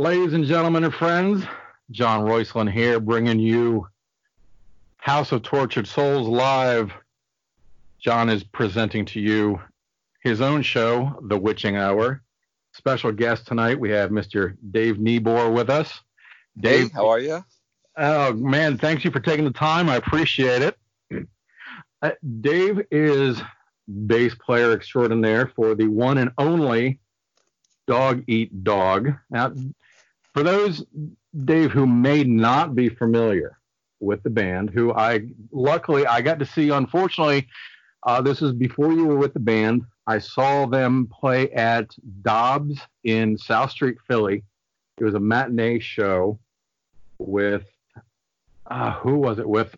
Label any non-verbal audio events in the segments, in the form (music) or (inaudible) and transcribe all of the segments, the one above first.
Ladies and gentlemen and friends, John Roycelyn here, bringing you House of Tortured Souls live. John is presenting to you his own show, The Witching Hour. Special guest tonight, we have Mr. Dave Neabore with us. Dave, hey, how are you? Oh man, thanks you for taking the time. I appreciate it. Uh, Dave is bass player extraordinaire for the one and only Dog Eat Dog. Now, for those, Dave, who may not be familiar with the band, who I luckily I got to see, unfortunately, uh, this is before you were with the band. I saw them play at Dobbs in South Street, Philly. It was a matinee show with uh, who was it with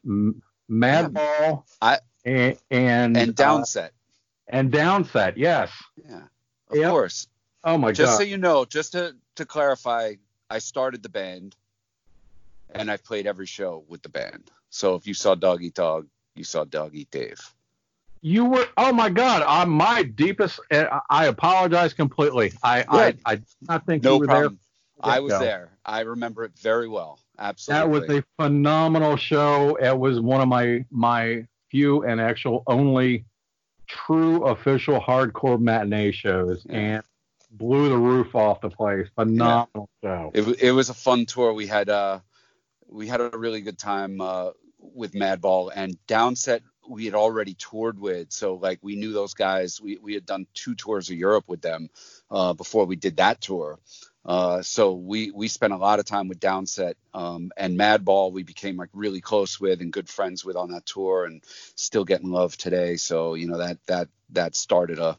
Madball I, and and, and Downset uh, and Downset, yes. Yeah, of yep. course. Oh my just god! Just so you know, just to to clarify, I started the band, and I've played every show with the band. So if you saw Dog Eat Dog, you saw Dog Eat Dave. You were oh my god! I'm my deepest. Uh, I apologize completely. I. I I not think no you were problem. there. I was there. I remember it very well. Absolutely. That was a phenomenal show. It was one of my my few and actual only true official hardcore matinee shows, yeah. and blew the roof off the place. Phenomenal yeah. show. It, it was a fun tour. We had uh we had a really good time uh, with Madball and Downset. We had already toured with, so like we knew those guys. We we had done two tours of Europe with them uh, before we did that tour. Uh, so we we spent a lot of time with Downset um, and Madball. We became like really close with and good friends with on that tour, and still getting love today. So you know that that that started a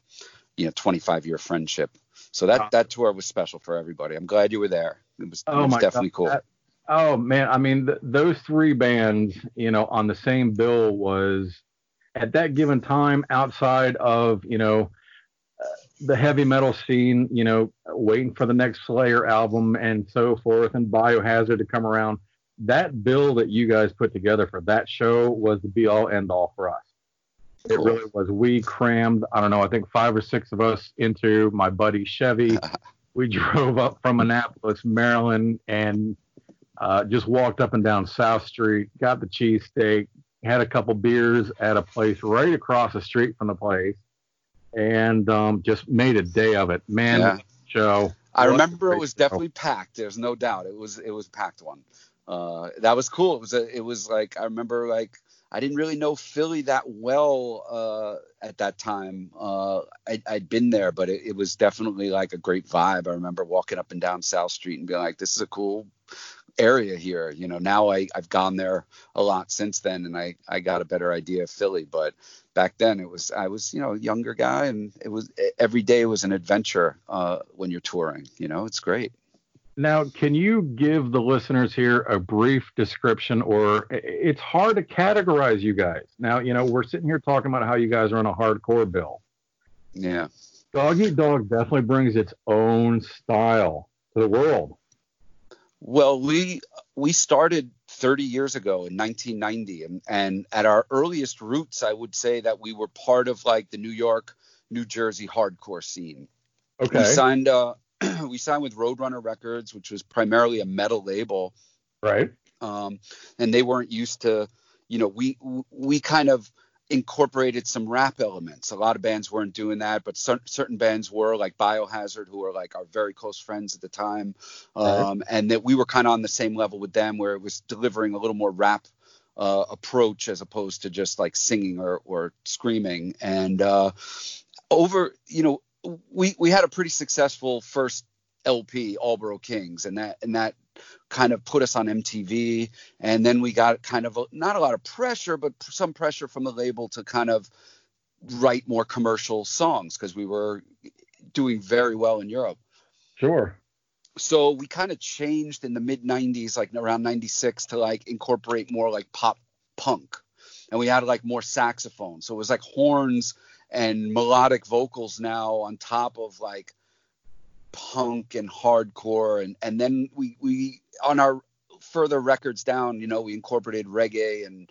you know 25 year friendship. So that that tour was special for everybody. I'm glad you were there. It was, oh it was definitely God. cool. That, oh man, I mean th- those three bands, you know, on the same bill was at that given time outside of you know uh, the heavy metal scene, you know, waiting for the next Slayer album and so forth, and Biohazard to come around. That bill that you guys put together for that show was the be all end all for us. It really was. We crammed, I don't know, I think five or six of us into my buddy Chevy. (laughs) we drove up from Annapolis, Maryland, and uh, just walked up and down South Street, got the cheesesteak, had a couple beers at a place right across the street from the place, and um, just made a day of it. Man, yeah. show. I remember it was show. definitely packed. There's no doubt. It was it was packed one. Uh, that was cool. It was a, it was like I remember like I didn't really know Philly that well uh, at that time. Uh, I, had been there, but it, it, was definitely like a great vibe. I remember walking up and down South Street and being like, "This is a cool area here." You know, now I, I've gone there a lot since then, and I, I got a better idea of Philly. But back then, it was I was you know a younger guy, and it was every day was an adventure uh, when you're touring. You know, it's great. Now, can you give the listeners here a brief description, or it's hard to categorize you guys? Now, you know, we're sitting here talking about how you guys are on a hardcore bill. Yeah. Dog Eat Dog definitely brings its own style to the world. Well, we we started 30 years ago in 1990, and and at our earliest roots, I would say that we were part of like the New York, New Jersey hardcore scene. Okay. We signed uh, (clears throat) we signed with Roadrunner Records, which was primarily a metal label. Right. Um, and they weren't used to, you know, we we kind of incorporated some rap elements. A lot of bands weren't doing that, but certain bands were, like Biohazard, who were like our very close friends at the time, um, right. and that we were kind of on the same level with them, where it was delivering a little more rap uh, approach as opposed to just like singing or, or screaming. And uh, over, you know, we we had a pretty successful first LP, All Boro Kings, and that and that kind of put us on MTV. And then we got kind of a, not a lot of pressure, but some pressure from the label to kind of write more commercial songs because we were doing very well in Europe. Sure. So we kind of changed in the mid 90s, like around 96, to like incorporate more like pop punk. And we had like more saxophone. So it was like horns and melodic vocals now on top of like punk and hardcore and and then we we on our further records down you know we incorporated reggae and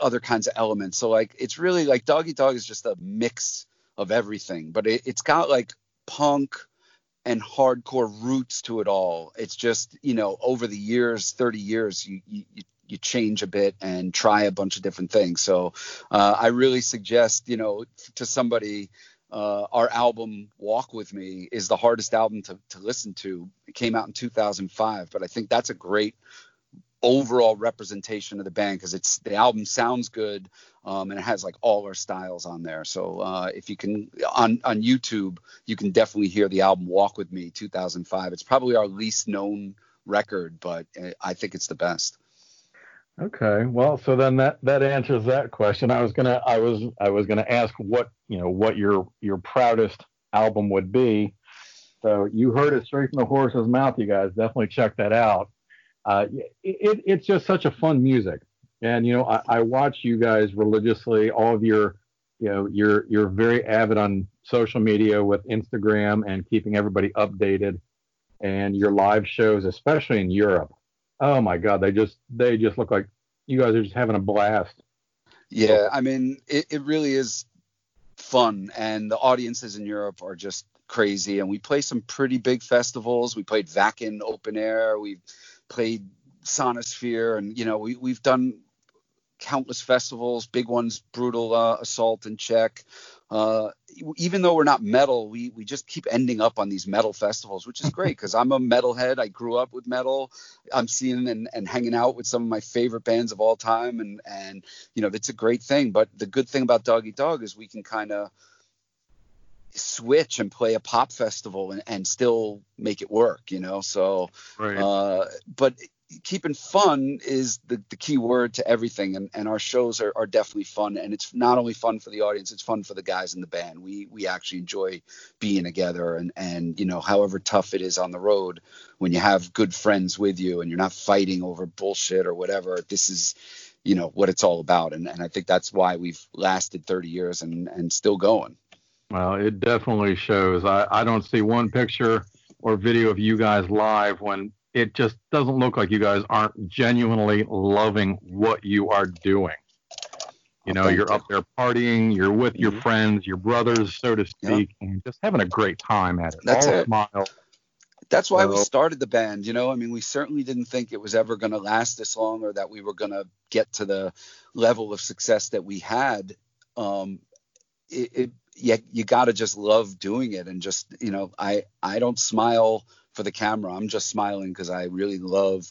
other kinds of elements so like it's really like Dog Eat Dog is just a mix of everything but it, it's got like punk and hardcore roots to it all. It's just, you know, over the years, 30 years, you, you, you change a bit and try a bunch of different things. So uh, I really suggest, you know, to somebody, uh, our album Walk With Me is the hardest album to, to listen to. It came out in 2005, but I think that's a great overall representation of the band because it's the album sounds good um, and it has like all our styles on there. So uh, if you can on on YouTube, you can definitely hear the album Walk with Me 2005. It's probably our least known record, but uh, I think it's the best. Okay, well, so then that that answers that question. I was gonna I was I was gonna ask what you know what your your proudest album would be. So you heard it straight from the horse's mouth, you guys. Definitely check that out uh, it, it's just such a fun music. And you know, I, I, watch you guys religiously. All of your, you know, you're you're very avid on social media with Instagram and keeping everybody updated, and your live shows, especially in Europe. Oh my God, they just they just look like you guys are just having a blast. Yeah, I mean, it, it really is fun, and the audiences in Europe are just crazy. And we play some pretty big festivals. We played Wacken open air. We've played Sonisphere, and you know we we've done countless festivals, big ones, Brutal uh, Assault in Czech. Uh, even though we're not metal, we we just keep ending up on these metal festivals, which is (laughs) great because I'm a metalhead. I grew up with metal. I'm seeing and, and hanging out with some of my favorite bands of all time, and and you know that's a great thing. But the good thing about Dog Eat Dog is we can kind of switch and play a pop festival and, and still make it work, you know. So, right. uh, but keeping fun is the, the key word to everything and, and our shows are, are definitely fun and it's not only fun for the audience it's fun for the guys in the band we we actually enjoy being together and and you know however tough it is on the road when you have good friends with you and you're not fighting over bullshit or whatever this is you know what it's all about and, and i think that's why we've lasted 30 years and and still going well, it definitely shows. I, I don't see one picture or video of you guys live when it just doesn't look like you guys aren't genuinely loving what you are doing. You know, you're up there partying, you're with your mm-hmm. friends, your brothers, so to speak, and just having a great time at it. That's All it. Smile. That's why we started the band. You know, I mean, we certainly didn't think it was ever going to last this long or that we were going to get to the level of success that we had. Um, it, it you, you got to just love doing it and just you know i i don't smile for the camera. I'm just smiling because i really love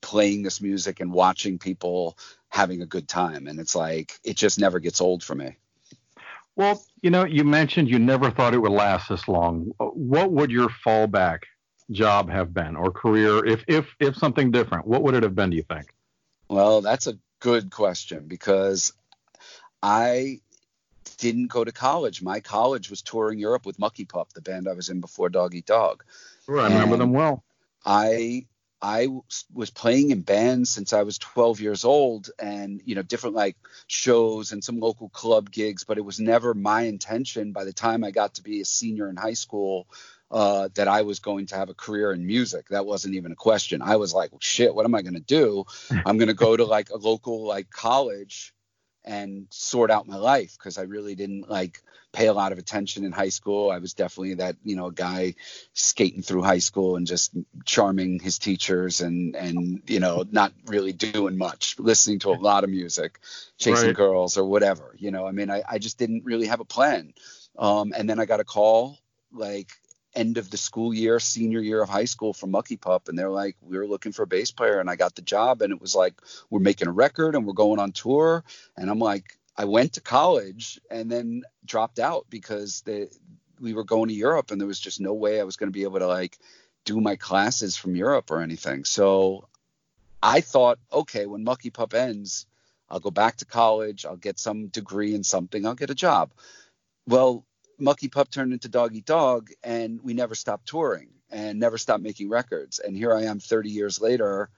playing this music and watching people having a good time. And it's like it just never gets old for me. Well you know you mentioned you never thought it would last this long. What would your fallback job have been or career if if if something different what would it have been do you think? Well that's a good question because i didn't go to college. My college was touring Europe with Mucky Pup, the band I was in before Dog Eat Dog. Sure, I remember them well. I I was playing in bands since I was 12 years old, and you know different like shows and some local club gigs. But it was never my intention. By the time I got to be a senior in high school, uh, that I was going to have a career in music. That wasn't even a question. I was like, well, shit, what am I going to do? (laughs) I'm going to go to like a local like college and sort out my life because I really didn't like pay a lot of attention in high school. I was definitely that, you know, guy skating through high school and just charming his teachers and and you know, not really doing much, listening to a lot of music, chasing right. girls or whatever. You know, I mean, I, I just didn't really have a plan. Um, and then I got a call like end of the school year, senior year of high school from Mucky Pup, and they're like, we were looking for a bass player, and I got the job, and it was like, we're making a record and we're going on tour, and I'm like, I went to college and then dropped out because we were going to Europe, and there was just no way I was going to be able to like do my classes from Europe or anything. So I thought, okay, when Mucky Pup ends, I'll go back to college, I'll get some degree in something, I'll get a job. Well, Mucky Pup turned into Dog Eat Dog, and we never stopped touring and never stopped making records. And here I am 30 years later.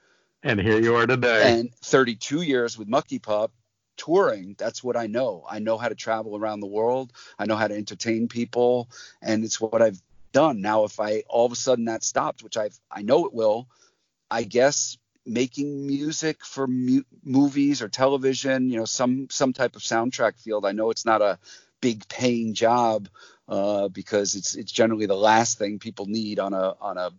And here you are today. And 32 years with Mucky Pup touring. That's what I know. I know how to travel around the world. I know how to entertain people, and it's what I've done. Now, if I all of a sudden that stopped, which I've, I know it will, I guess making music for mu- movies or television, you know, some some type of soundtrack field. I know it's not a big paying job uh, because it's it's generally the last thing people need on a on a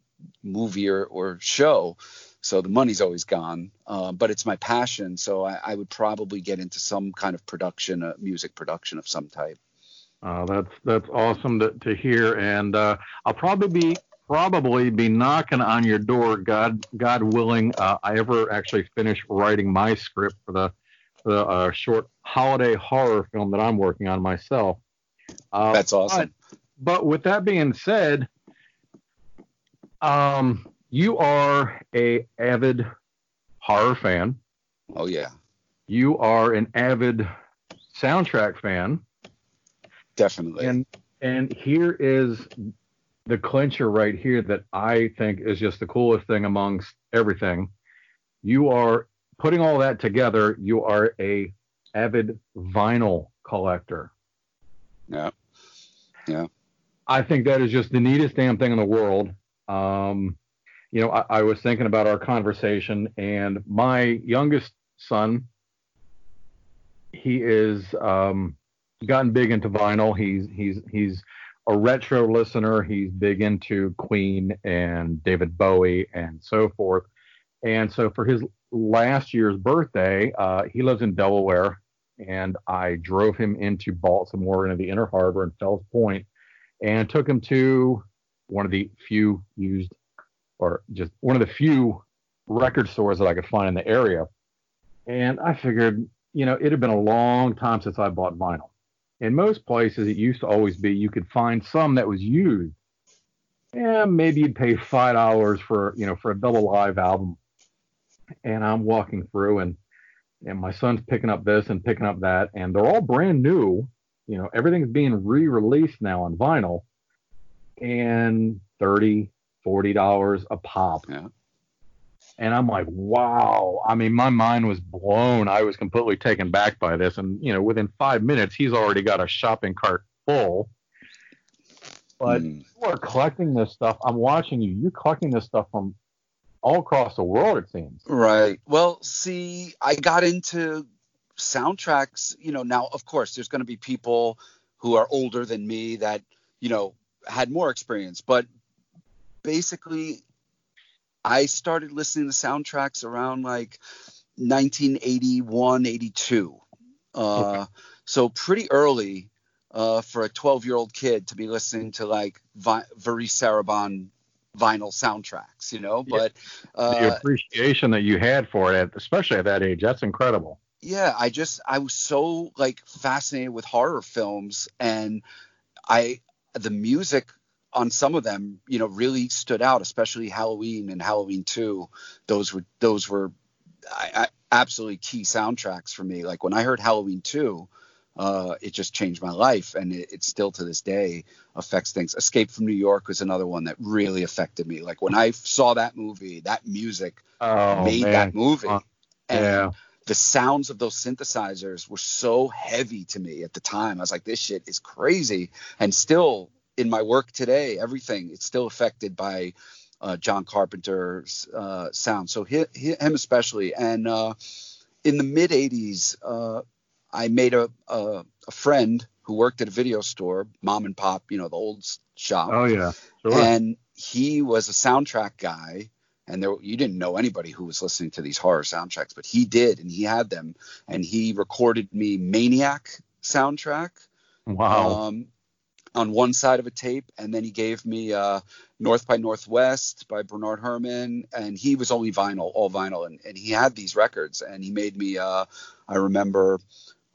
movie or, or show. So the money's always gone, uh, but it's my passion. So I, I, would probably get into some kind of production, uh, music production of some type. Uh, that's that's awesome to, to hear, and uh, I'll probably be probably be knocking on your door, God God willing. Uh, I ever actually finish writing my script for the the uh, short holiday horror film that I'm working on myself. Uh, That's awesome. But, but, with that being said, um, you are a avid horror fan. Oh yeah. You are an avid soundtrack fan. Definitely. And and here is the clincher right here that I think is just the coolest thing amongst everything. You are putting all that together, you are a avid vinyl collector. Yeah. Yeah. I think that is just the neatest damn thing in the world. Um, you know, I, I, was thinking about our conversation, and my youngest son, he is um, gotten big into vinyl. He's he's he's a retro listener. He's big into Queen and David Bowie and so forth. And so for his last year's birthday, uh, he lives in Delaware, and I drove him into Baltimore, into the Inner Harbor and Fells Point, and took him to one of the few used, or just one of the few record stores that I could find in the area. And I figured, you know, it had been a long time since I bought vinyl. In most places, it used to always be you could find some that was used. And maybe you'd pay five dollars for, you know, for a double live album and I'm walking through and and my son's picking up this and picking up that and they're all brand new. You know everything's being re-released now on vinyl. And 30 40 dollars a pop. Yeah. and i'm like wow. I mean my mind was blown. I was completely taken back by this. And you know within five minutes he's already got a shopping cart full. But mm. you are collecting this stuff. I'm watching you. You're collecting this stuff from all across the world, it seems. Right. Well, see, I got into soundtracks. You know, now of course there's going to be people who are older than me that you know had more experience, but basically, I started listening to soundtracks around like 1981, 82. Uh, okay. So pretty early uh, for a 12 year old kid to be listening to like Vi- Varese Sarabande vinyl soundtracks, you know. But uh, the appreciation that you had for it, especially at that age, that's incredible. Yeah, I just I was so like fascinated with horror films, and I the music on some of them, you know, really stood out, especially Halloween and Halloween Two. Those were those were I, I, absolutely key soundtracks for me. Like when I heard Halloween Two, uh, it just changed my life, and it, it, still to this day affects things. Escape from New York was another one that really affected me. Like when I saw that movie, that music oh, made man. that movie, uh, and yeah. the sounds of those synthesizers were so heavy to me at the time. I was like, this shit is crazy, and still in my work today, everything it's still affected by uh, John Carpenter's uh, sound. So he, he, him especially, and uh, in the mid '80s I made a, a, a friend who worked at a video store, mom and pop, you know, the old shop. Oh yeah, sure. And he was a soundtrack guy, and there you didn't know anybody who was listening to these horror soundtracks, but he did, and he had them, and he recorded me Maniac soundtrack. Wow. Um, on one side of a tape, and then he gave me uh, North by Northwest by Bernard Herrmann, and he was only vinyl, all vinyl, and, and he had these records, and he made me. Uh, I remember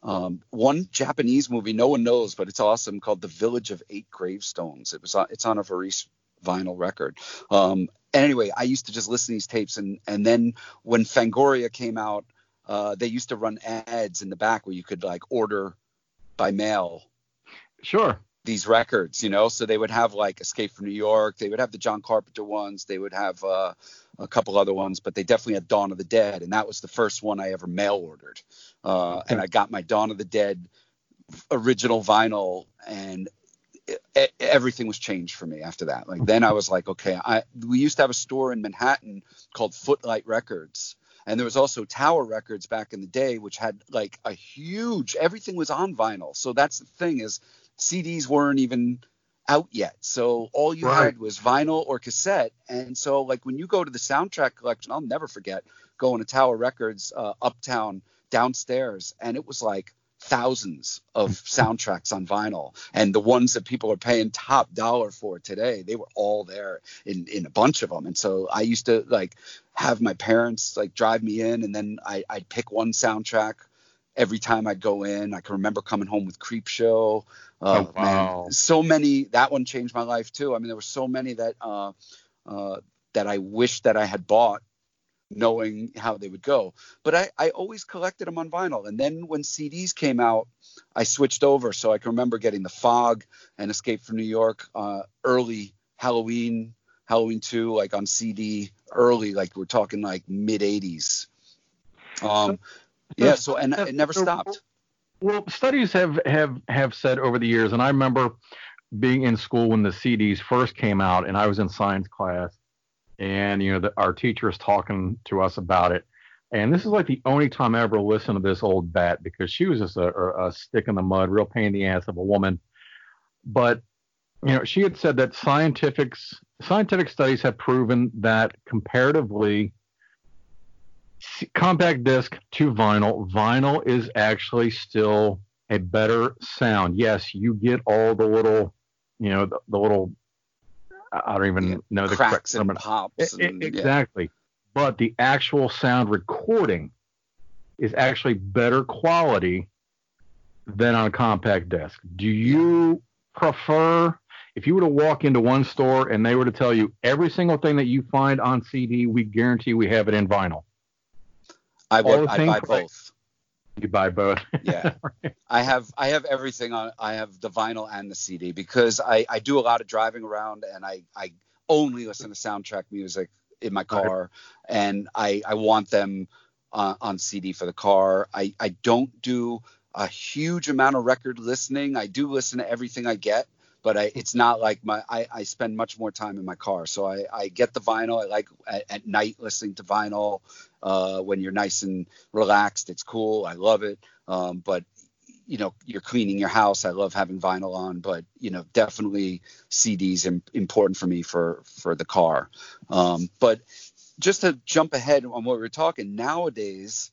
um, one Japanese movie no one knows, but it's awesome called The Village of Eight Gravestones. It was it's on a Varese vinyl record. Um, anyway, I used to just listen to these tapes, and and then when Fangoria came out, uh, they used to run ads in the back where you could like order by mail. Sure these records, you know. So they would have like Escape from New York, they would have the John Carpenter ones, they would have uh, a couple other ones, but they definitely had Dawn of the Dead, and that was the first one I ever mail ordered. Uh, and I got my Dawn of the Dead original vinyl, and it, everything was changed for me after that. Like then I was like, okay, I we used to have a store in Manhattan called Footlight Records. And there was also Tower Records back in the day, which had like a huge everything was on vinyl. So that's the thing is CDs weren't even out yet. So all you Right. had was vinyl or cassette. And so like when you go to the soundtrack collection, I'll never forget going to Tower Records uh, uptown downstairs, and it was like thousands of (laughs) soundtracks on vinyl and the ones that people are paying top dollar for today they were all there in in a bunch of them and so i used to like have my parents like drive me in and then I, i'd pick one soundtrack every time i'd go in i can remember coming home with creep show uh, Oh, wow. man, so many that one changed my life too i mean there were so many that uh, uh, that i wish that i had bought knowing how they would go. But I, I always collected them on vinyl. And then when CDs came out, I switched over. So I can remember getting The Fog and Escape from New York uh, early Halloween, Halloween 2, like on CD early, like we're talking like mid 80s. Um, yeah, so, and it never stopped. Well, studies have have have said over the years, and I remember being in school when the CDs first came out, and I was in science class, and you know, the, our teacher was talking to us about it, and this is like the only time I ever listened to this old bat because she was just a, a, stick in the mud, real pain in the ass of a woman, but you know, she had said that scientifics scientific studies have proven that comparatively compact disc to vinyl, vinyl is actually still a better sound. Yes, you get all the little, you know, the, the little, I don't even Yeah, know the Cracks correct and pops. E- and- yeah. exactly. But the actual sound recording is actually better quality than on a compact disc. Do you prefer if you were to walk into one store and they were to tell you every single thing that you find on CD, we guarantee we have it in vinyl. I would I buy both. You buy both. Yeah. I have I have everything on I have the vinyl and the CD because I, I do a lot of driving around and I, I only listen to soundtrack music in my car and I, I want them uh, on CD for the car. I, I don't do a huge amount of record listening. I do listen to everything I get, but I, it's not like my I, I spend much more time in my car. So I, I get the vinyl. I like at, at night listening to vinyl uh, when you're nice and relaxed. It's cool. I love it. Um, but you know, you're cleaning your house. I love having vinyl on, but you know, definitely CDs im- important for me for for the car. Um, but just to jump ahead on what we were talking, nowadays,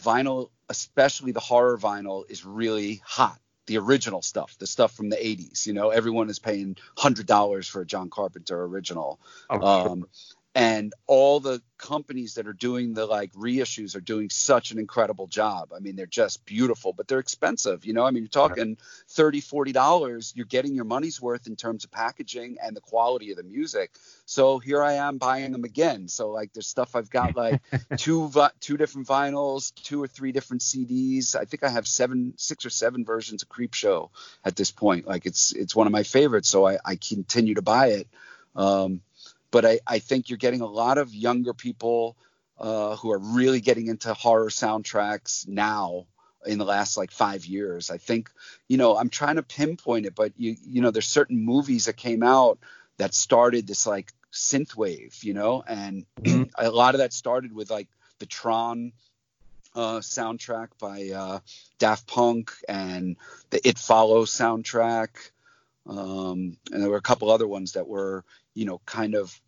vinyl, especially the horror vinyl, is really hot. The original stuff, the stuff from the 80s. You know, everyone is paying hundred dollars for a John Carpenter original. Oh, Um, and all the companies that are doing the like reissues are doing such an incredible job. I mean, they're just beautiful, but they're expensive. You know, I mean, you're talking 30, 40 dollars. You're getting your money's worth in terms of packaging and the quality of the music. So here I am buying them again. So like, there's stuff I've got like (laughs) two vi- two different vinyls, two or three different CDs. I think I have seven, six or seven versions of Creep Show at this point. Like, it's it's one of my favorites. So I, I continue to buy it. Um, but I, I think you're getting a lot of younger people uh, who are really getting into horror soundtracks now in the last like five years. I think, you know, I'm trying to pinpoint it, but you, you know, there's certain movies that came out that started this like synth wave, you know, and Mhm. a lot of that started with like the Tron uh, soundtrack by uh, Daft Punk and the It Follows soundtrack. Um, and there were a couple other ones that were, you know, kind of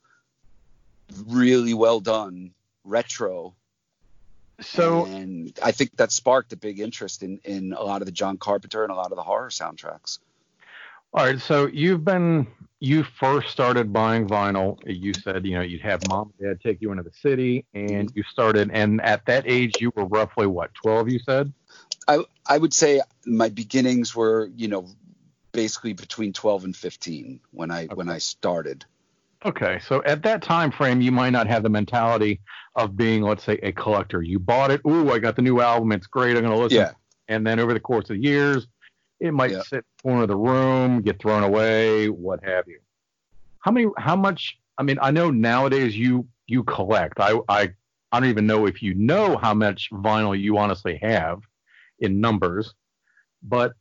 really well done, retro. So and I think that sparked a big interest in in a lot of the John Carpenter and a lot of the horror soundtracks. All right, so you've been you first started buying vinyl. You said you know you'd have mom and dad take you into the city, and you started. And at that age, you were roughly what, twelve? You said. I I would say my beginnings were, you know, basically between 12 and 15 when I when I started. Okay, so at that time frame, you might not have the mentality of being, let's say, a collector. You bought it. Ooh, I got the new album. It's great. I'm going to listen. Yeah. And then over the course of years, it might Yeah. sit in the corner of the room, get thrown away, what have you. How many? How much? I mean, I know nowadays you you collect. I I I don't even know if you know how much vinyl you honestly have in numbers, but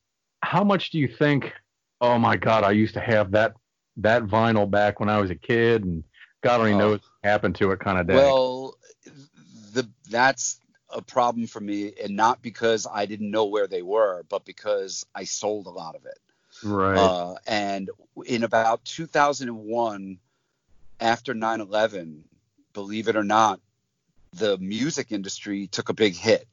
how much do you think? Oh my God, I used to have that that vinyl back when I was a kid, and God only Oh. knows what happened to it, kind of day. Well, the that's a problem for me, and not because I didn't know where they were, but because I sold a lot of it. Right. Uh, and in about 2001, after 9/11, believe it or not, the music industry took a big hit.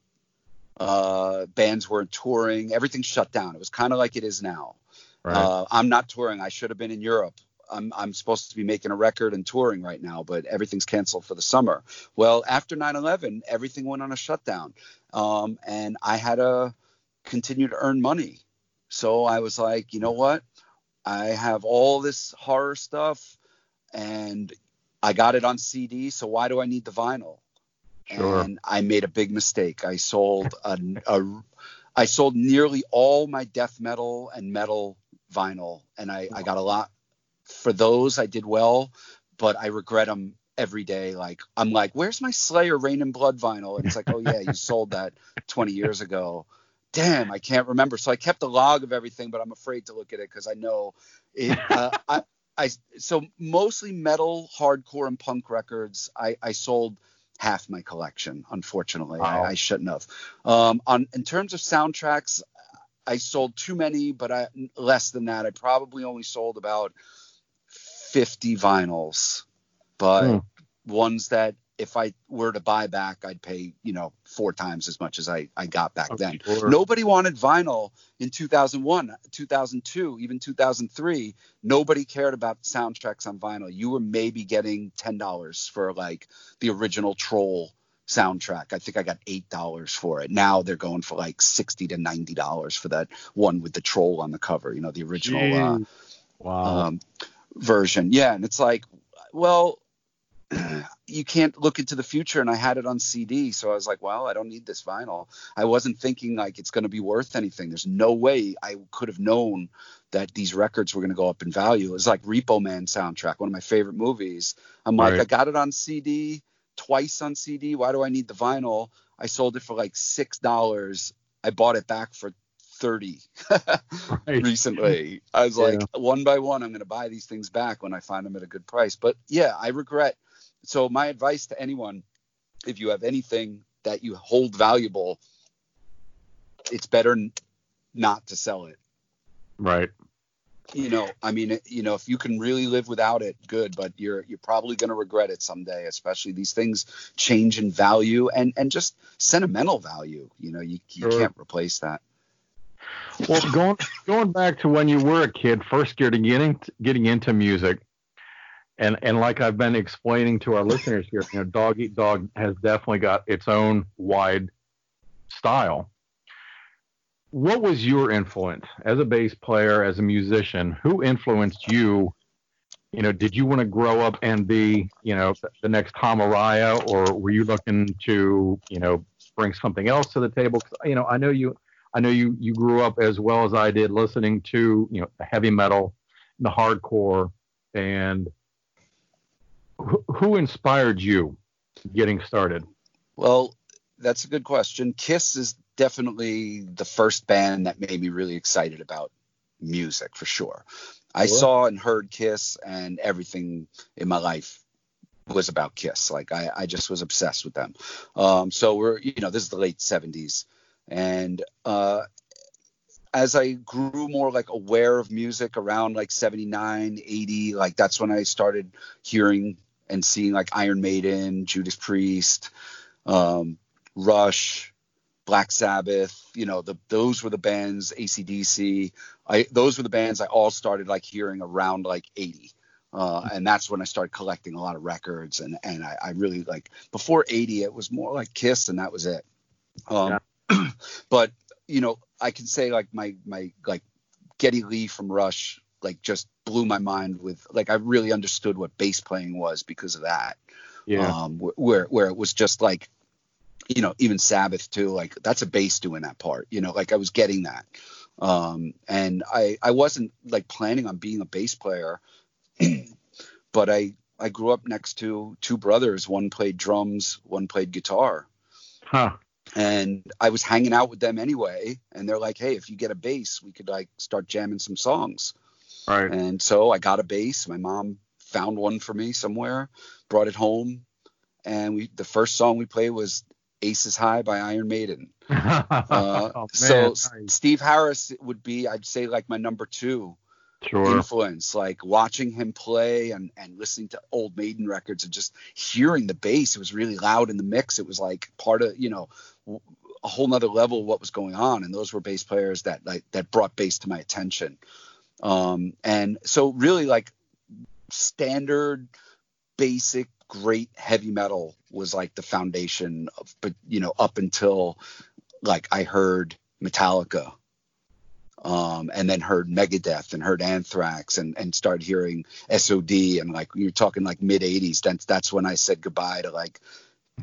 Uh, bands weren't touring, everything shut down. It was kind of like it is now. Right. Uh, I'm not touring. I should have been in Europe. I'm, I'm supposed to be making a record and touring right now, but everything's canceled for the summer. Well, after 9 11, everything went on a shutdown. Um, and I had to continue to earn money. So I was like, you know what? I have all this horror stuff and I got it on CD. So why do I need the vinyl? Sure. And I made a big mistake. I sold a, a I sold nearly all my death metal and metal vinyl, and I, I got a lot for those. I did well, but I regret them every day. Like I'm like, where's my Slayer Rain and Blood vinyl? And it's like, oh yeah, you (laughs) sold that 20 years ago. Damn, I can't remember. So I kept a log of everything, but I'm afraid to look at it because I know it. (laughs) Uh, I, I so mostly metal, hardcore, and punk records. I, I sold half my collection. Unfortunately, Wow. I, I shouldn't have. Um, on in terms of soundtracks, I sold too many, but I less than that. I probably only sold about 50 vinyls, but Hmm. ones that if I were to buy back, I'd pay, you know, four times as much as I, I got back Oh, then. sure. Nobody wanted vinyl in 2001, 2002, even 2003. Nobody cared about soundtracks on vinyl. You were maybe getting $10 for like the original Troll soundtrack. I think I got $8 for it. Now they're going for like 60 to $90 for that one with the troll on the cover, you know, the original uh, wow. um, version. Yeah, and it's like, well, (clears throat) you can't look into the future. And I had it on CD, so I was like, well, I don't need this vinyl. I wasn't thinking like it's going to be worth anything. There's no way I could have known that these records were going to go up in value. It was like Repo Man soundtrack, one of my favorite movies. I'm like, Right. I got it on CD, twice on CD. Why do I need the vinyl? I sold it for like six dollars. I bought it back for thirty. (laughs) Right. recently. I was Yeah. like, one by one, I'm going to buy these things back when I find them at a good price. But yeah, I regret. So my advice to anyone, if you have anything that you hold valuable, it's better not to sell it. Right. You know, I mean, you know, if you can really live without it, good. But you're you're probably going to regret it someday. Especially these things change in value and and just sentimental value. You know, you you Sure. can't replace that. Well, going going back to when you were a kid, first getting getting getting into music, and and like I've been explaining to our listeners here, you know, Dog Eat Dog has definitely got its own wide style. What was your influence as a bass player, as a musician? Who influenced you? You know, did you want to grow up and be, you know, the next Tom or were you looking to, you know, bring something else to the table? you know, I know you I know you you grew up as well as I did listening to you know the heavy metal, and the hardcore, and who inspired you getting started? Well, that's a good question. Kiss is definitely the first band that made me really excited about music for sure. I Sure. saw and heard Kiss, and everything in my life was about Kiss. Like I, I just was obsessed with them. Um, so we're, you know, this is the late '70s, and uh, as I grew more like aware of music around like 79, 80, like that's when I started hearing and seeing like Iron Maiden, Judas Priest, um, Rush, Black Sabbath, you know, the, those were the bands, ACDC. I, those were the bands I all started like hearing around like 80. Uh, and that's when I started collecting a lot of records. And, and I, I really like before 80, it was more like Kiss and that was it. Um, (clears throat) but you know, I can say like my, my, like Geddy Lee from Rush, like just blew my mind with like, I really understood what bass playing was because of that Yeah, um, wh- where where it was just like, you know, even Sabbath too. Like that's a bass doing that part. You know, like I was getting that, um, and I I wasn't like planning on being a bass player, (clears throat) but I I grew up next to two brothers. One played drums, one played guitar, huh? and I was hanging out with them anyway. And they're like, hey, if you get a bass, we could like start jamming some songs. Right. And so I got a bass. My mom found one for me somewhere, brought it home, and we the first song we played was Aces High by Iron Maiden. (laughs) Uh, oh, so nice. Steve Harris would be, I'd say, like my number two sure. influence. Like watching him play and and listening to old Maiden records and just hearing the bass. It was really loud in the mix. It was like part of you know a whole nother level of what was going on. And those were bass players that like that brought bass to my attention. Um, and so really like standard, basic, great heavy metal was like the foundation of, but you know, up until like I heard Metallica um, and then heard Megadeth and heard Anthrax and, and started hearing SOD and like you're talking like mid 80s. That's that's when I said goodbye to like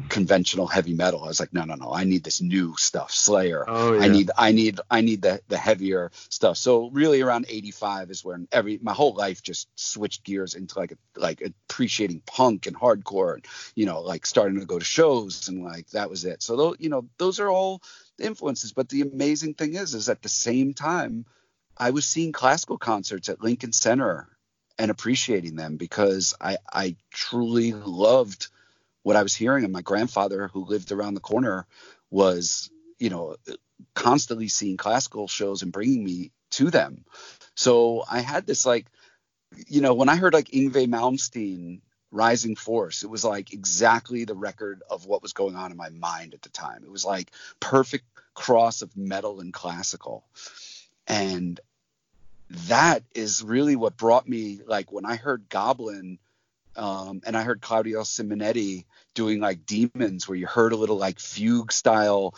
conventional heavy metal. I was like, no, no, no, I need this new stuff, Slayer. Oh, yeah. I need, I need, I need the the heavier stuff. So really, around '85 is when every my whole life just switched gears into like a, like appreciating punk and hardcore, and you know, like starting to go to shows and like that was it. So those, you know, those are all influences. But the amazing thing is, is at the same time, I was seeing classical concerts at Lincoln Center and appreciating them because I I truly loved what I was hearing, and my grandfather, who lived around the corner, was, you know, constantly seeing classical shows and bringing me to them. So I had this like, you know, when I heard like Yngwie Malmsteen Rising Force, it was like exactly the record of what was going on in my mind at the time. It was like perfect cross of metal and classical. And that is really what brought me like when I heard Goblin um, and I heard Claudio Simonetti doing like Demons, where you heard a little like fugue style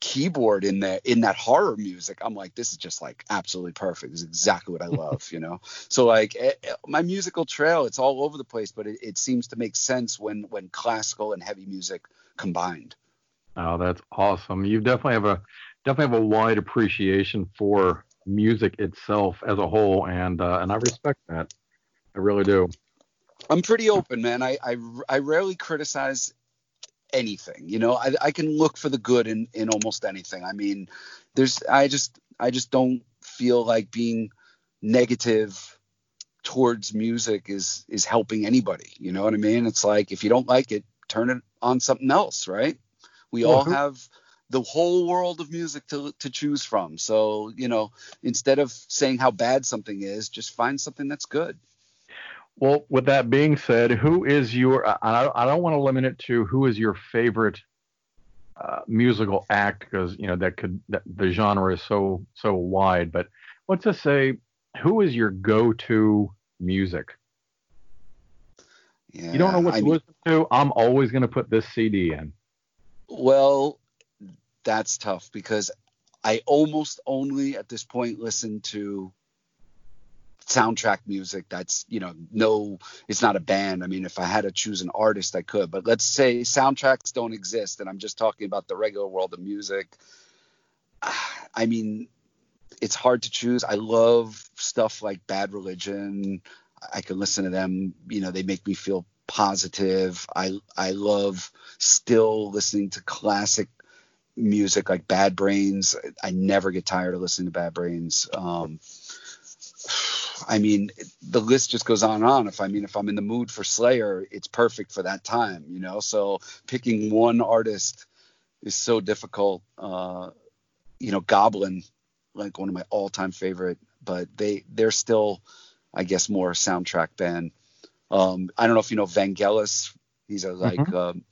keyboard in that in that horror music. I'm like, this is just like absolutely perfect. It's exactly what I (laughs) love, you know. So like it, eh, eh, my musical trail, it's all over the place, but it, it seems to make sense when when classical and heavy music combined. Oh, that's awesome. You definitely have a definitely have a wide appreciation for music itself as a whole, and uh, and I respect that. I really do. I'm pretty open, man. I, I, I rarely criticize anything. You know, I, I can look for the good in, in almost anything. I mean, there's I just I just don't feel like being negative towards music is is helping anybody. You know what I mean? It's like if you don't like it, turn it on something else, right? We all have the whole world of music to to choose from. So, you know, instead of saying how bad something is, just find something that's good. Well, with that being said, who is your? I, I don't want to limit it to who is your favorite uh, musical act because you know that could that, the genre is so so wide. But let's just say, who is your go-to music? Yeah, you don't know what to I listen to. I'm always going to put this CD in. Well, that's tough because I almost only at this point listen to soundtrack music that's you know no it's not a band. I mean if i had to choose an artist i could. But let's say soundtracks don't exist and i'm just talking about the regular world of music. (sighs) I mean it's hard to choose. I love stuff like bad religion. I can listen to them. You know they make me feel positive. I i love still listening to classic music like bad brains. I never get tired of listening to bad brains. Um (sighs) I mean, the list just goes on and on. If I mean, if I'm in the mood for Slayer, it's perfect for that time, you know. So picking one artist is so difficult. Uh, you know, Goblin, like one of my all-time favorite, but they they're still, I guess, more soundtrack band. Um, I don't know if you know Vangelis. He's a like mm-hmm. um,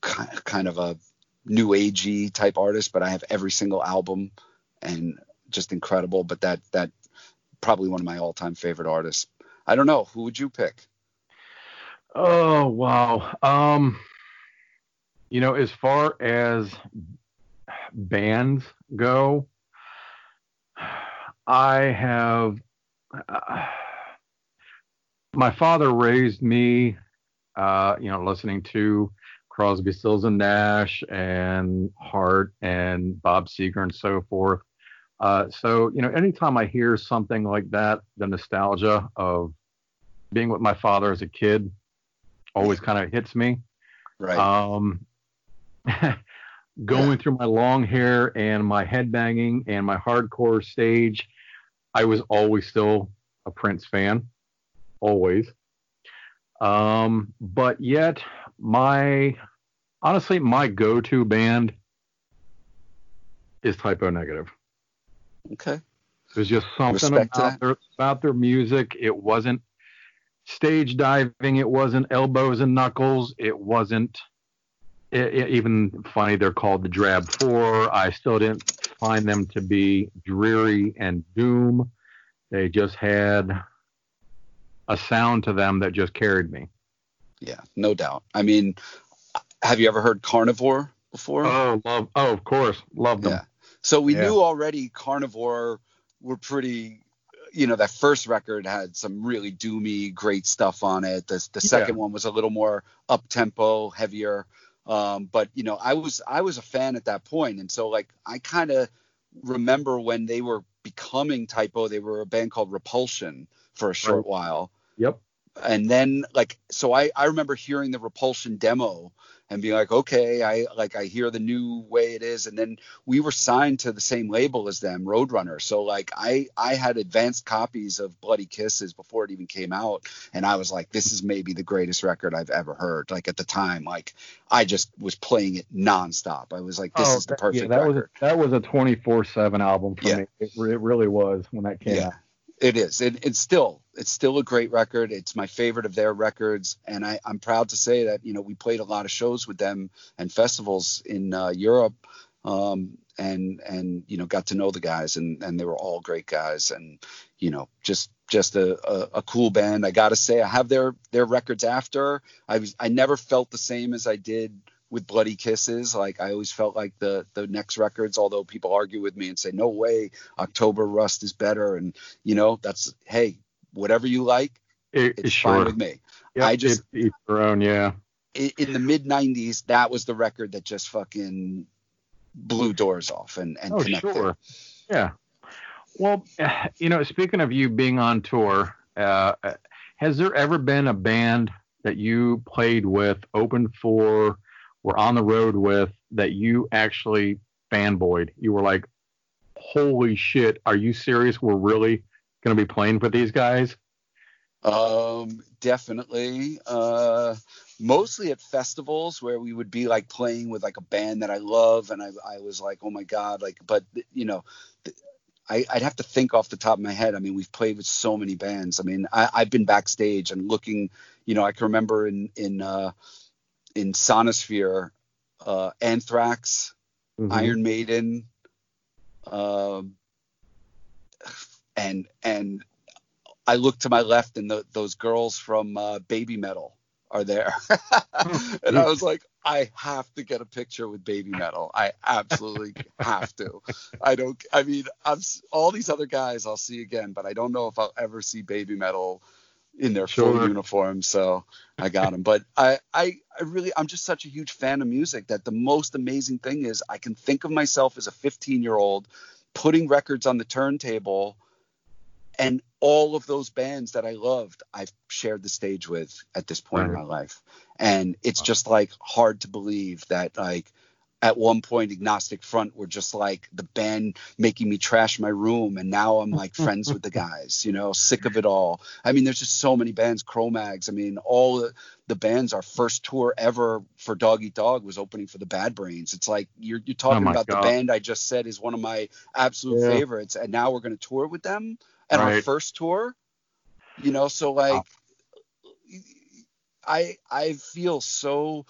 kind of a new agey type artist, but I have every single album and just incredible. But that that probably one of my all-time favorite artists. I don't know. Who would you pick? Oh wow. Um, you know, as far as bands go, I have. Uh, my father raised me, uh, you know, listening to Crosby, Stills and Nash and Heart and Bob Seger and so forth. Uh, so, you know, anytime I hear something like that, the nostalgia of being with my father as a kid always kind of hits me. Right. Um, (laughs) going yeah. through my long hair and my headbanging and my hardcore stage, I was always still a Prince fan, always. Um, but yet my honestly, my go-to band is Type O Negative. Okay. There's just something about their, about their music. It wasn't stage diving. It wasn't elbows and knuckles. It wasn't it, it- even funny. They're called the Drab Four. I still didn't find them to be dreary and doom. They just had a sound to them that just carried me. Yeah, no doubt. I mean, have you ever heard Carnivore before? Oh, love. Oh, of course, love them. Yeah. So we Yeah. knew already Carnivore were pretty you know that first record had some really doomy great stuff on it. The the second one was a little more up tempo, heavier. Um, but you know, I was I was a fan at that point and so like I kind of remember when they were becoming Type O, they were a band called Repulsion for a short Right. while Yep. and then like so I I remember hearing the Repulsion demo and being like okay I like I hear the new way it is and then we were signed to the same label as them Roadrunner so like I I had advanced copies of Bloody Kisses before it even came out and I was like this is maybe the greatest record I've ever heard like at the time like I just was playing it nonstop I was like this oh, is the Oh, that- yeah, perfect that record was that was a 24/7 album for Yeah. me. It, it really was when that came yeah out. It is. It, it's still it's still a great record. It's my favorite of their records. And I, i'm proud to say that you know we played a lot of shows with them and festivals in uh, europe um, and and you know got to know the guys and and they were all great guys and you know just just a, a, a cool band. I gotta say i have their their records after. I was i never felt the same as i did with bloody kisses like i always felt like the the next records although people argue with me and say no way october rust is better and you know that's hey whatever you like It, it's sure. fine with me Yep, I just- it's their own. Yeah. In the mid 90s that was the record that just fucking blew doors off and and Oh, connected sure. Yeah. Well, (sighs) you know, speaking of you being on tour, uh, has there ever been a band that you played with, opened for, were on the road with that you actually fanboyed? You were like, "Holy shit, are you serious? We're really going to be playing for these guys?" Um, definitely. Uh, mostly at festivals where we would be like playing with like a band that I love, and I, I was like, oh my god, like, but you know, th- I, I'd have to think off the top of my head. I mean, we've played with so many bands. I mean, I, I've been backstage and looking. You know, I can remember in in uh, in Sonisphere, uh, Anthrax, Mhm. Iron Maiden, um, and and I look to my left and the, those girls from uh, Baby Metal are there, (laughs) and I was like, I have to get a picture with Baby Metal. I absolutely have to. I don't. I mean, I'm all these other guys I'll see again, but I don't know if I'll ever see Baby Metal in their full Sure. uniform. So I got them. But I, I, I really, I'm just such a huge fan of music that the most amazing thing is I can think of myself as a 15 year old putting records on the turntable and all of those bands that I loved, I've shared the stage with at this point in my life. And it's just like hard to believe that like at one point agnostic front were just like the band making me trash my room and now i'm like (laughs) friends with the guys you know sick of it all i mean there's just so many bands Cro-Mags i mean all the, the bands our first tour ever for dog eat dog was opening for the bad brains it's like you're, you're oh talking my about God. the band i just said is one of my absolute Yeah. favorites and now we're going to tour with them and our first tour you know so like i i feel so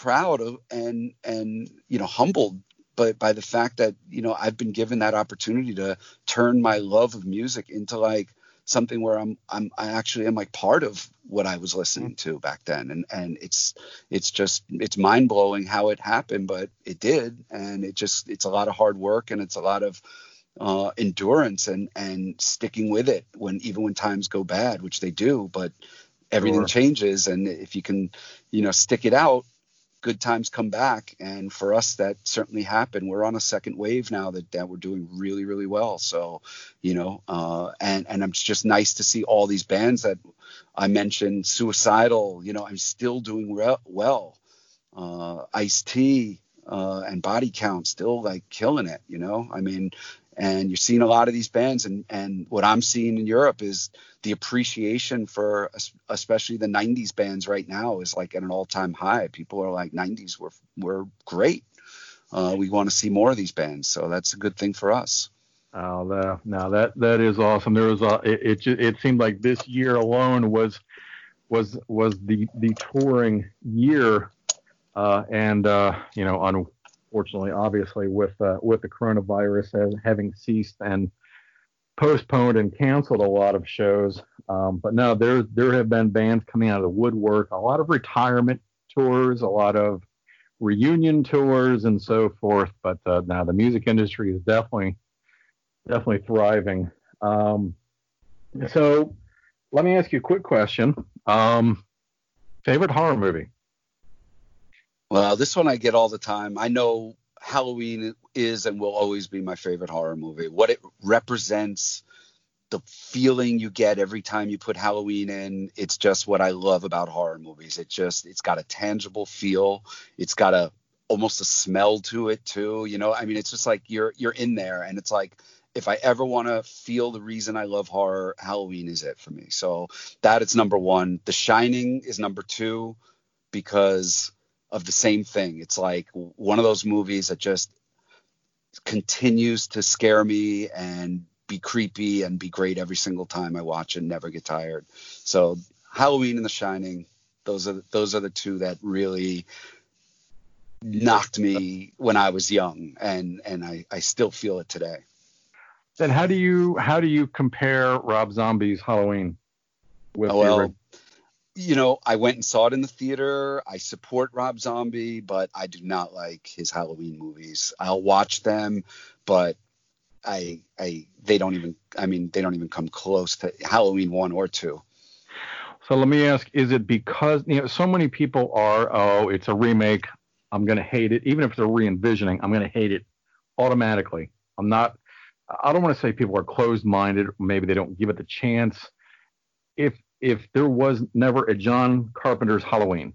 proud of and and you know humbled by by the fact that you know I've been given that opportunity to turn my love of music into like something where I'm I'm I actually am like part of what I was listening to back then. And and it's it's just it's mind blowing how it happened but it did. And it just it's a lot of hard work and it's a lot of uh, endurance and and sticking with it when even when times go bad which they do but everything Sure. changes. And if you can you know stick it out good times come back. And for us that certainly happened. We're on a second wave now that, that we're doing really really well. So you know uh, and and it's just nice to see all these bands that i mentioned suicidal you know i'm still doing re- well. Uh, ice t uh, and body count still like killing it you know? I mean and you're seeing a lot of these bands. And and what i'm seeing in europe is the appreciation for especially the 90s bands right now is like at an all-time high. People are like 90s were were great. Uh, we want to see more of these bands. So that's a good thing for us. Oh no, no that that is awesome. There was a it, it it seemed like this year alone was was was the the touring year. Uh, and uh, you know unfortunately obviously with uh, with the coronavirus having ceased and postponed and canceled a lot of shows. Um, but no, there there have been bands coming out of the woodwork, a lot of retirement tours, a lot of reunion tours, and so forth. But uh, now the music industry is definitely definitely thriving. Um, so let me ask you a quick question. Um, favorite horror movie? Well, this one I get all the time. I know Halloween is and will always be my favorite horror movie. What it represents, the feeling you get every time you put Halloween in, it's just what I love about horror movies. It just it's got a tangible feel. It's got a almost a smell to it too, you know? I mean, it's just like you're you're in there and it's like if I ever want to feel the reason I love horror, Halloween is it for me. So that is number 1. The Shining is number 2 because of the same thing. It's like one of those movies that just continues to scare me and be creepy and be great every single time I watch and never get tired. So Halloween and The Shining, those are those are the two that really knocked me when I was young and and I, I still feel it today. Then how do you how do you compare Rob Zombie's Halloween with oh, well, you know, I went and saw it in the theater. I support Rob Zombie, but I do not like his Halloween movies. I'll watch them, but I I they don't even I mean they don't even come close to Halloween 1 or 2. So let me ask is it because you know so many people are oh it's a remake I'm going to hate it even if it's a re-envisioning I'm going to hate it automatically. I'm not I don't want to say people are closed minded maybe they don't give it the chance. If if there was never a John Carpenter's Halloween,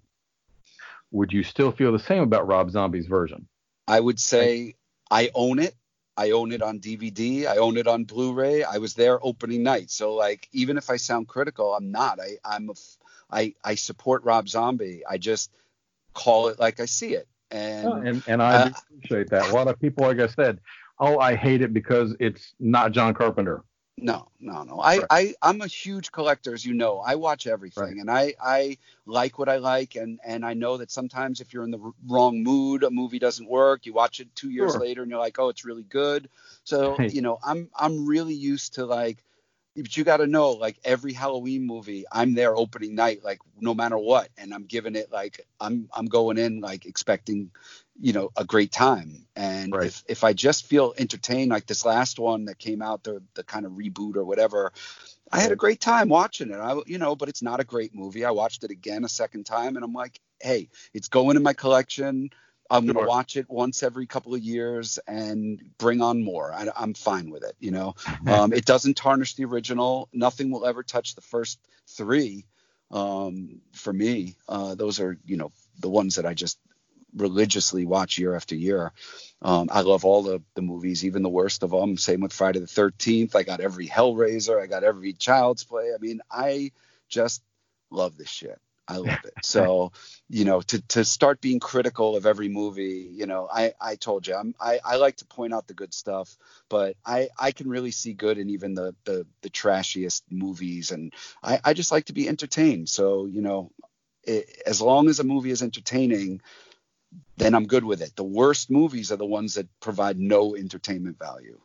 would you still feel the same about Rob Zombie's version? I would say I own it. I own it on DVD. I own it on Blu-ray. I was there opening night. So like even if I sound critical, I'm not. I I'm a, I I support Rob Zombie. I just call it like I see it. And oh, and, and I uh, appreciate that. A lot of people, like I said, oh, I hate it because it's not John Carpenter. No, no, no. I, right. I, I'm a huge collector, as you know. I watch everything, right. and I, I like what I like, and and I know that sometimes if you're in the wrong mood, a movie doesn't work. You watch it two years sure. later, and you're like, oh, it's really good. So (laughs) you know, I'm I'm really used to like but you got to know like every halloween movie i'm there opening night like no matter what and i'm giving it like i'm i'm going in like expecting you know a great time and right. if if i just feel entertained like this last one that came out the the kind of reboot or whatever i had a great time watching it i you know but it's not a great movie i watched it again a second time and i'm like hey it's going in my collection I'm going to watch it once every couple of years and bring on more. I, am fine with it. You know, um, it doesn't tarnish the original. Nothing will ever touch the first three. Um, for me, uh, those are you know the ones that I just religiously watch year after year. Um, I love all the the movies, even the worst of them. Same with Friday the 13th. I got every Hellraiser. I got every Child's Play. I mean, I just love this shit. I love it. So, (laughs) you know, to, to start being critical of every movie, you know, I, I told you, I'm, I, I like to point out the good stuff, but I, I can really see good in even the, the, the trashiest movies. And I, I just like to be entertained. So, you know, it, as long as a movie is entertaining, then I'm good with it. The worst movies are the ones that provide no entertainment value.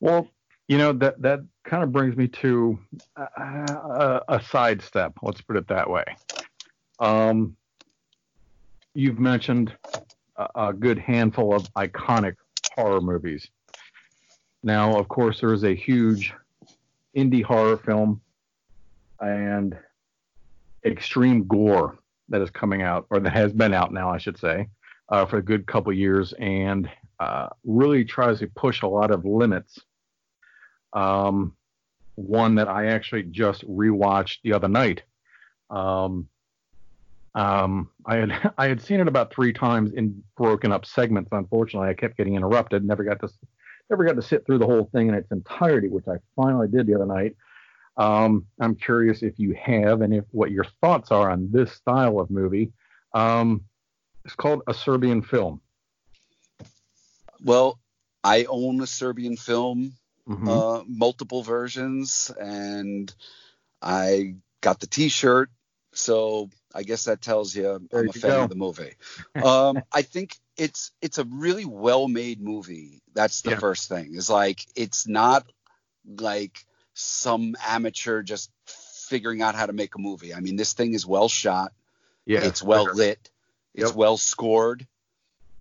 Well, you know that that kind of brings me to a, a sidestep. Let's put it that way. Um, you've mentioned a, a good handful of iconic horror movies. Now, of course, there is a huge indie horror film and extreme gore that is coming out, or that has been out now, I should say, uh, for a good couple years, and uh, really tries to push a lot of limits um, one that I actually just rewatched the other night. Um, um, I had (laughs) I had seen it about three times in broken up segments. Unfortunately, I kept getting interrupted. Never got to ever got to sit through the whole thing in its entirety, which I finally did the other night. Um, I'm curious if you have and if what your thoughts are on this style of movie. Um, it's called a Serbian film. Well, I own a Serbian film, mm-hmm. uh, multiple versions, and I got the T-shirt. So I guess that tells you there I'm a fan go. of the movie. Um, I think it's it's a really well made movie. That's the yeah. first thing. Is like it's not like some amateur just figuring out how to make a movie. I mean, this thing is well shot. Yeah, it's well lit. It's yep. well scored,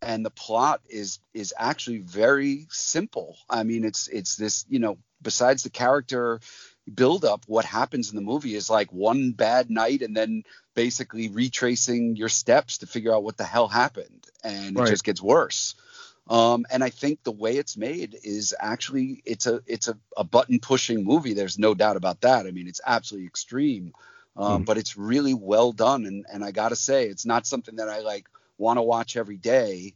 and the plot is is actually very simple. I mean, it's it's this you know besides the character build up, what happens in the movie is like one bad night and then basically retracing your steps to figure out what the hell happened, and right. it just gets worse. Um, and I think the way it's made is actually it's a it's a, a button pushing movie. There's no doubt about that. I mean, it's absolutely extreme, um, mm. but it's really well done. And and I gotta say, it's not something that I like want to watch every day.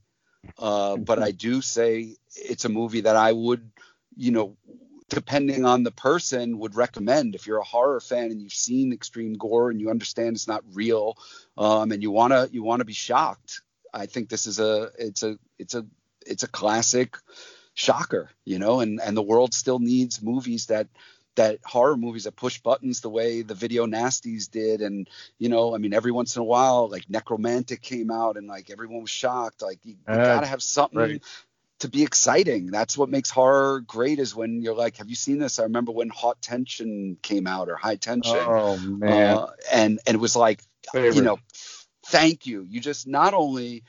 Uh, (laughs) but I do say it's a movie that I would, you know, depending on the person, would recommend. If you're a horror fan and you've seen extreme gore and you understand it's not real, um, and you wanna you wanna be shocked, I think this is a it's a it's a it's a classic shocker, you know, and and the world still needs movies that that horror movies that push buttons the way the video nasties did. And you know i mean every once in a while like Nekromantik came out and like everyone was shocked. Like you, you uh, gotta have something right. to be exciting. That's what makes horror great is when you're like have you seen this? I remember when Haute Tension came out or high tension. Oh man. Uh, and and it was like Favorite. you know thank you. You just not only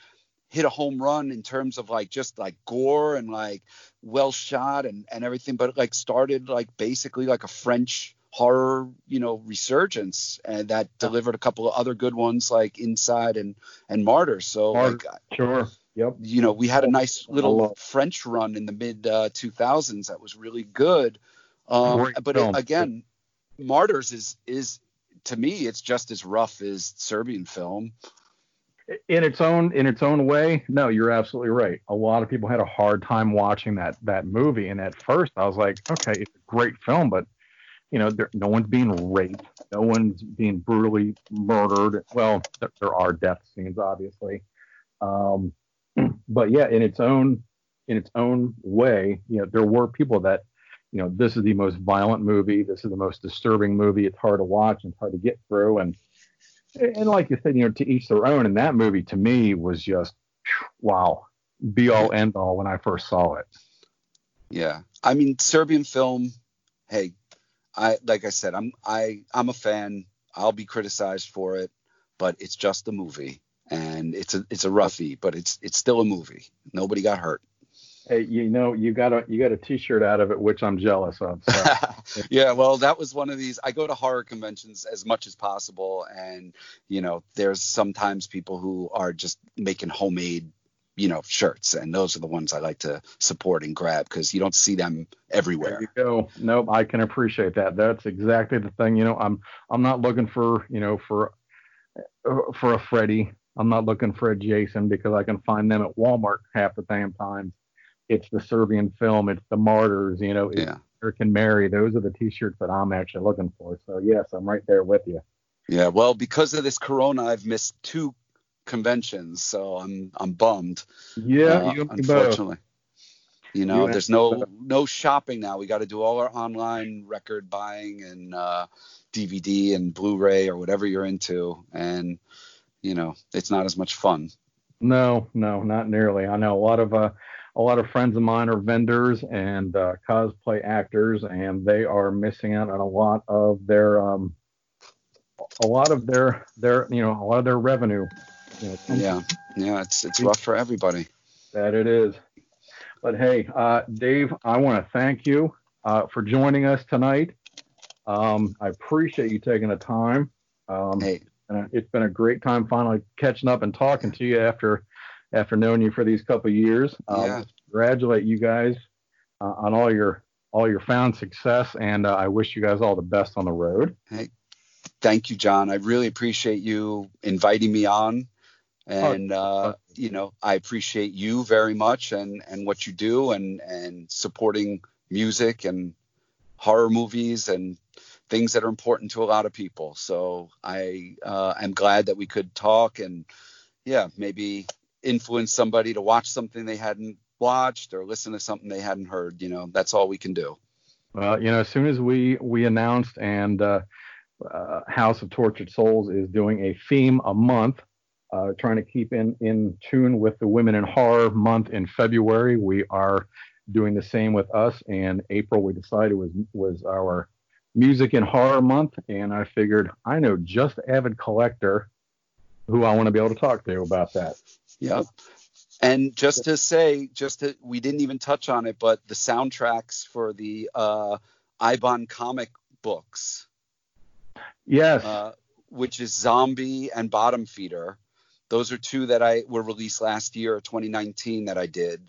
hit a home run in terms of like just like gore and like well shot and, and everything, but it like started like basically like a French horror, you know, resurgence and that delivered a couple of other good ones like Inside and and Martyrs. So like sure. Yep. You know, we had a nice little French run in the mid uh, 2000s that was really good. Um, but it, again, Martyrs is is to me it's just as rough as Serbian film in its own in its own way no you're absolutely right. A lot of people had a hard time watching that that movie and at first i was like okay it's a great film but you know there, no one's being raped no one's being brutally murdered. Well there, there are death scenes obviously. Um, but yeah in its own in its own way you know there were people that you know this is the most violent movie this is the most disturbing movie it's hard to watch and it's hard to get through and and like you said, you know, to each their own. And that movie to me was just wow, be all end all when I first saw it. Yeah, I mean, Serbian film. Hey, I like I said, I'm I I'm a fan. I'll be criticized for it, but it's just a movie, and it's a it's a roughie, but it's it's still a movie. Nobody got hurt. Hey, you know, you got a you got a T-shirt out of it, which I'm jealous of. So. (laughs) yeah, well, that was one of these. I go to horror conventions as much as possible, and you know, there's sometimes people who are just making homemade, you know, shirts, and those are the ones I like to support and grab because you don't see them everywhere. There you go. Nope, I can appreciate that. That's exactly the thing. You know, I'm I'm not looking for you know for for a Freddy. I'm not looking for a Jason because I can find them at Walmart half the damn time it's the Serbian film, it's the Martyrs, you know, it's yeah. American Mary. Those are the T-shirts that I'm actually looking for. So yes, I'm right there with you. Yeah, well, because of this Corona, I've missed two conventions, so I'm I'm bummed. Yeah, uh, you unfortunately. Both. You know, you there's no no shopping now. We got to do all our online record buying and uh, DVD and Blu-ray or whatever you're into, and you know, it's not as much fun. No, no, not nearly. I know a lot of uh, a lot of friends of mine are vendors and uh, cosplay actors, and they are missing out on a lot of their um, a lot of their their you know a lot of their revenue. You know, yeah, yeah, it's it's rough for everybody. That it is. But hey, uh, Dave, I want to thank you uh, for joining us tonight. Um, I appreciate you taking the time. Um, hey. And it's been a great time finally catching up and talking to you after after knowing you for these couple years. Um, yeah. Congratulate you guys uh, on all your all your found success, and uh, I wish you guys all the best on the road. Hey, thank you, John. I really appreciate you inviting me on. And uh, you know, I appreciate you very much and and what you do and and supporting music and horror movies and things that are important to a lot of people. So I uh, am glad that we could talk and yeah, maybe influence somebody to watch something they hadn't watched or listen to something they hadn't heard. You know, that's all we can do. Well, you know, as soon as we we announced and uh, uh, House of Tortured Souls is doing a theme a month, uh, trying to keep in in tune with the Women in Horror month in February. We are doing the same with us. And April, we decided was was our music and horror month, and I figured I know just avid collector who I want to be able to talk to about that. Yeah. And just to say, just to, we didn't even touch on it, but the soundtracks for the uh, Eibon comic books. Yes. Uh, which is Zombie and Bottom Feeder. Those are two that I were released last year, 2019, that I did.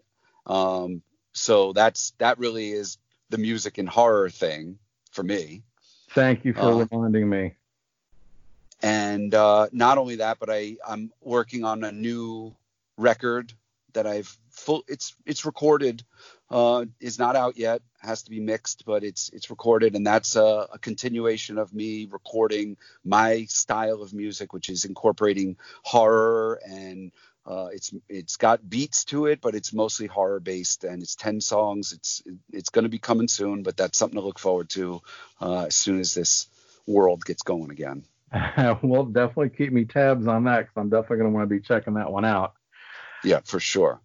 Um, so that's that really is the music and horror thing for me. Thank you for uh, reminding me. And uh, not only that, but I I'm working on a new record that I've full. It's it's recorded, uh, is not out yet. Has to be mixed, but it's it's recorded, and that's a, a continuation of me recording my style of music, which is incorporating horror and uh, it's it's got beats to it, but it's mostly horror based, and it's ten songs. It's it's going to be coming soon, but that's something to look forward to uh, as soon as this world gets going again. (laughs) well, definitely keep me tabs on that because I'm definitely going to want to be checking that one out. Yeah, for sure.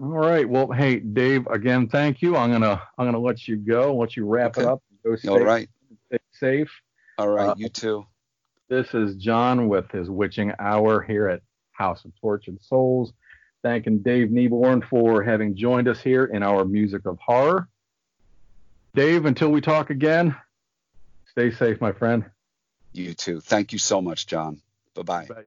All right. Well, hey, Dave, again, thank you. I'm gonna I'm gonna let you go. Let you wrap okay. it up. Go stay, All right. Stay safe. All right. Uh, you too. This is John with his witching hour here at House of Tortured Souls. Thanking Dave Neabore for having joined us here in our Music of Horror. Dave, until we talk again, stay safe, my friend. You too. Thank you so much, John. Bye-bye. bye bye